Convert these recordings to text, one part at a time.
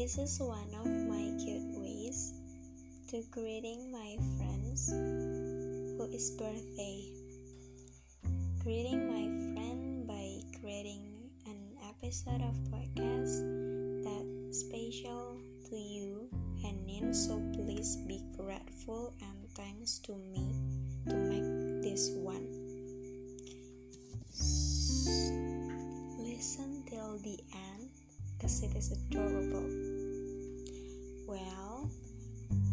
This is one of my cute ways to greeting my friends who is birthday. Greeting my friend by creating an episode of podcast that special to you and in so please be grateful and thanks to me to make this one. Because it is adorable. Well,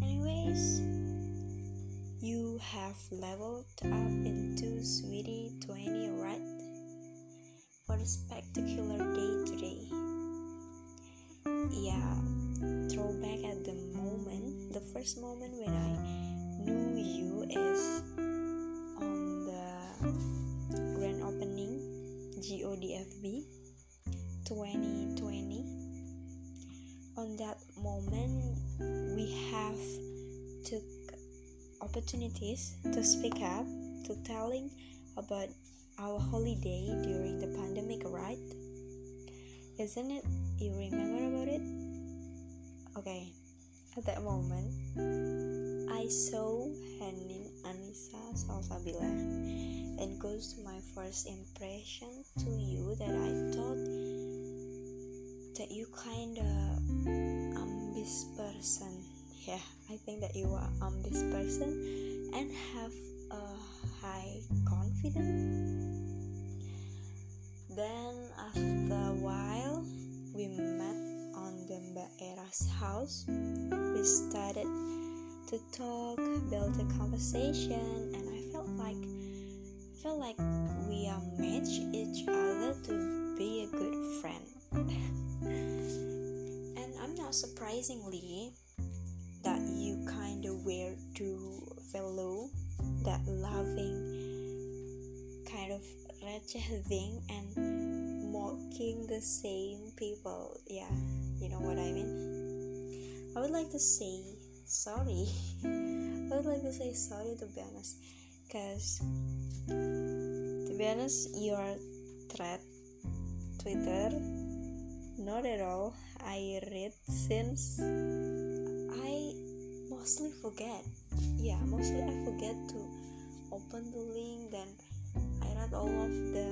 anyways, you have leveled up into Sweetie 20, right? What a spectacular day today. Yeah, throwback at the moment, the first moment when I knew you is on the grand opening GODFB 2020. On that moment, we have took opportunities to speak up, to telling about our holiday during the pandemic, right? Isn't it? You remember about it? Okay, at that moment, I saw Hanin Anissa Salsabila and goes to my first impression to you that I thought that you kinda um, ambitious person. Yeah, I think that you are um, ambitious person and have a high confidence. Then after a while, we met on the Mbak Era's house. We started to talk, build a conversation, and I felt like felt like we are matched each other to be a good friend. not surprisingly that you kinda were to fellow that loving kind of thing and mocking the same people. Yeah, you know what I mean? I would like to say sorry. I would like to say sorry to be honest, because to be honest, your thread Twitter not at all. I read since I mostly forget. Yeah, mostly I forget to open the link. Then I read all of the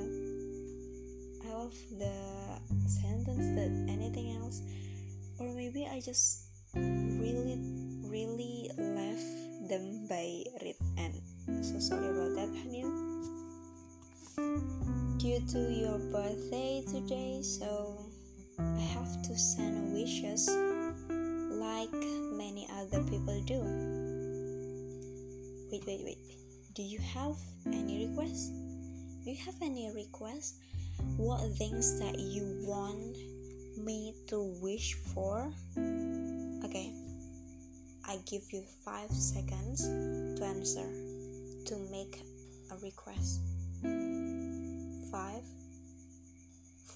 all of the sentence that anything else, or maybe I just really really left them by read and so sorry about that, Hanil. Due to your birthday today, so I have to send wishes like many other people do. Wait, wait, wait. Do you have any requests? Do you have any requests? What things that you want me to wish for? Okay, I give you five seconds to answer to make a request. Five,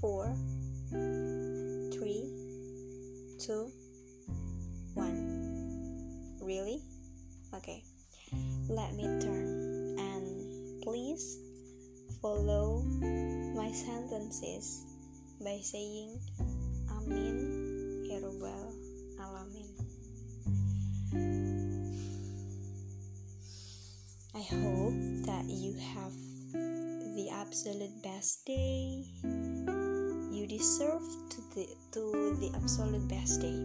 four, three, two, one. Really? Okay, let me turn and please follow my sentences by saying Amin Ya Alamin. I hope that you have the absolute best day. You deserve to the to the absolute best day.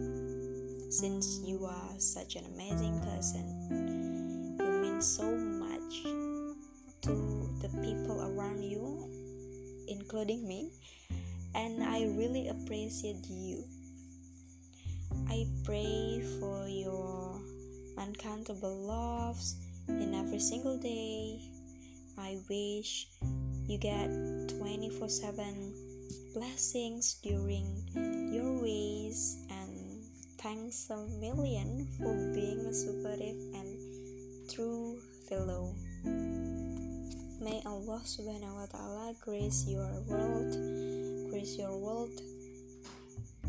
Since you are such an amazing person, you mean so much to the people around you, including me, and I really appreciate you. I pray for your uncountable loves in every single day. I wish you get 24 7 blessings during your ways and thanks a million for being a supportive and true fellow. May Allah subhanahu wa ta'ala grace your world, grace your world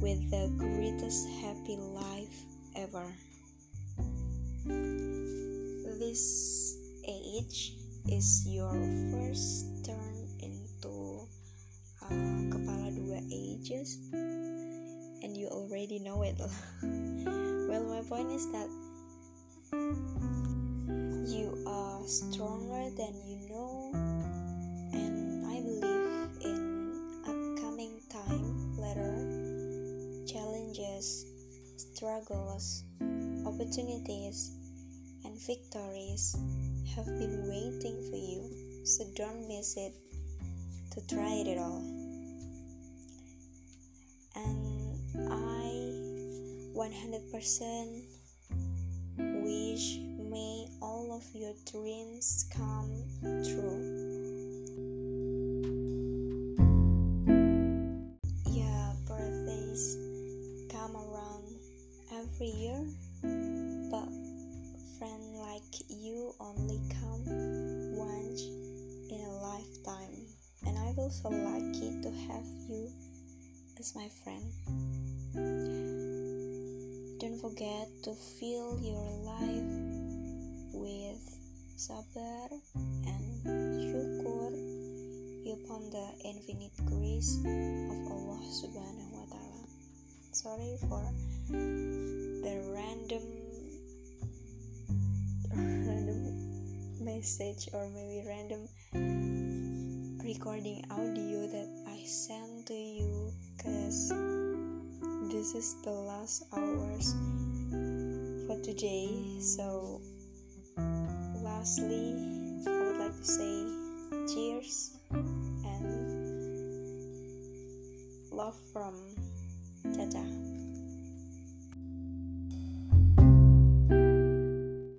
with the greatest happy life ever. This age is your first turn ages and you already know it. well, my point is that you are stronger than you know, and I believe in upcoming time later challenges, struggles, opportunities, and victories have been waiting for you, so don't miss it to try it all. 100% wish may all of your dreams come true. Yeah, birthdays come around every year, but friend like you only come once in a lifetime, and I feel so lucky to have you as my friend. Don't forget to fill your life with sabar and syukur upon the infinite grace of Allah Subhanahu wa Ta'ala. Sorry for the random random message or maybe random recording audio that I sent to you because this is the last hours for today. So lastly I would like to say cheers and love from Caca